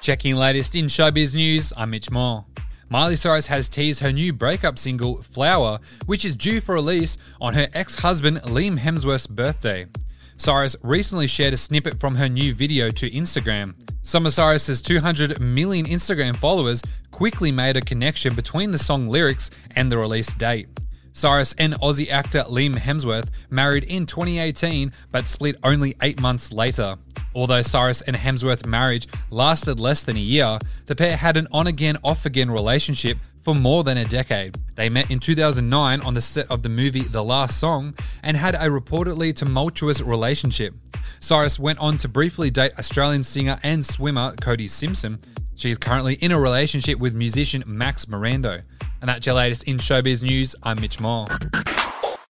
Checking latest in showbiz news, I'm Mitch Moore. Miley Cyrus has teased her new breakup single, Flower, which is due for release on her ex husband Liam Hemsworth's birthday. Cyrus recently shared a snippet from her new video to Instagram. Some of Cyrus's 200 million Instagram followers quickly made a connection between the song lyrics and the release date. Cyrus and Aussie actor Liam Hemsworth married in 2018 but split only eight months later. Although Cyrus and Hemsworth's marriage lasted less than a year, the pair had an on again, off again relationship for more than a decade. They met in 2009 on the set of the movie The Last Song and had a reportedly tumultuous relationship. Cyrus went on to briefly date Australian singer and swimmer Cody Simpson. She is currently in a relationship with musician Maxx Morando. And that's your latest in showbiz news. I'm Mitch Moore.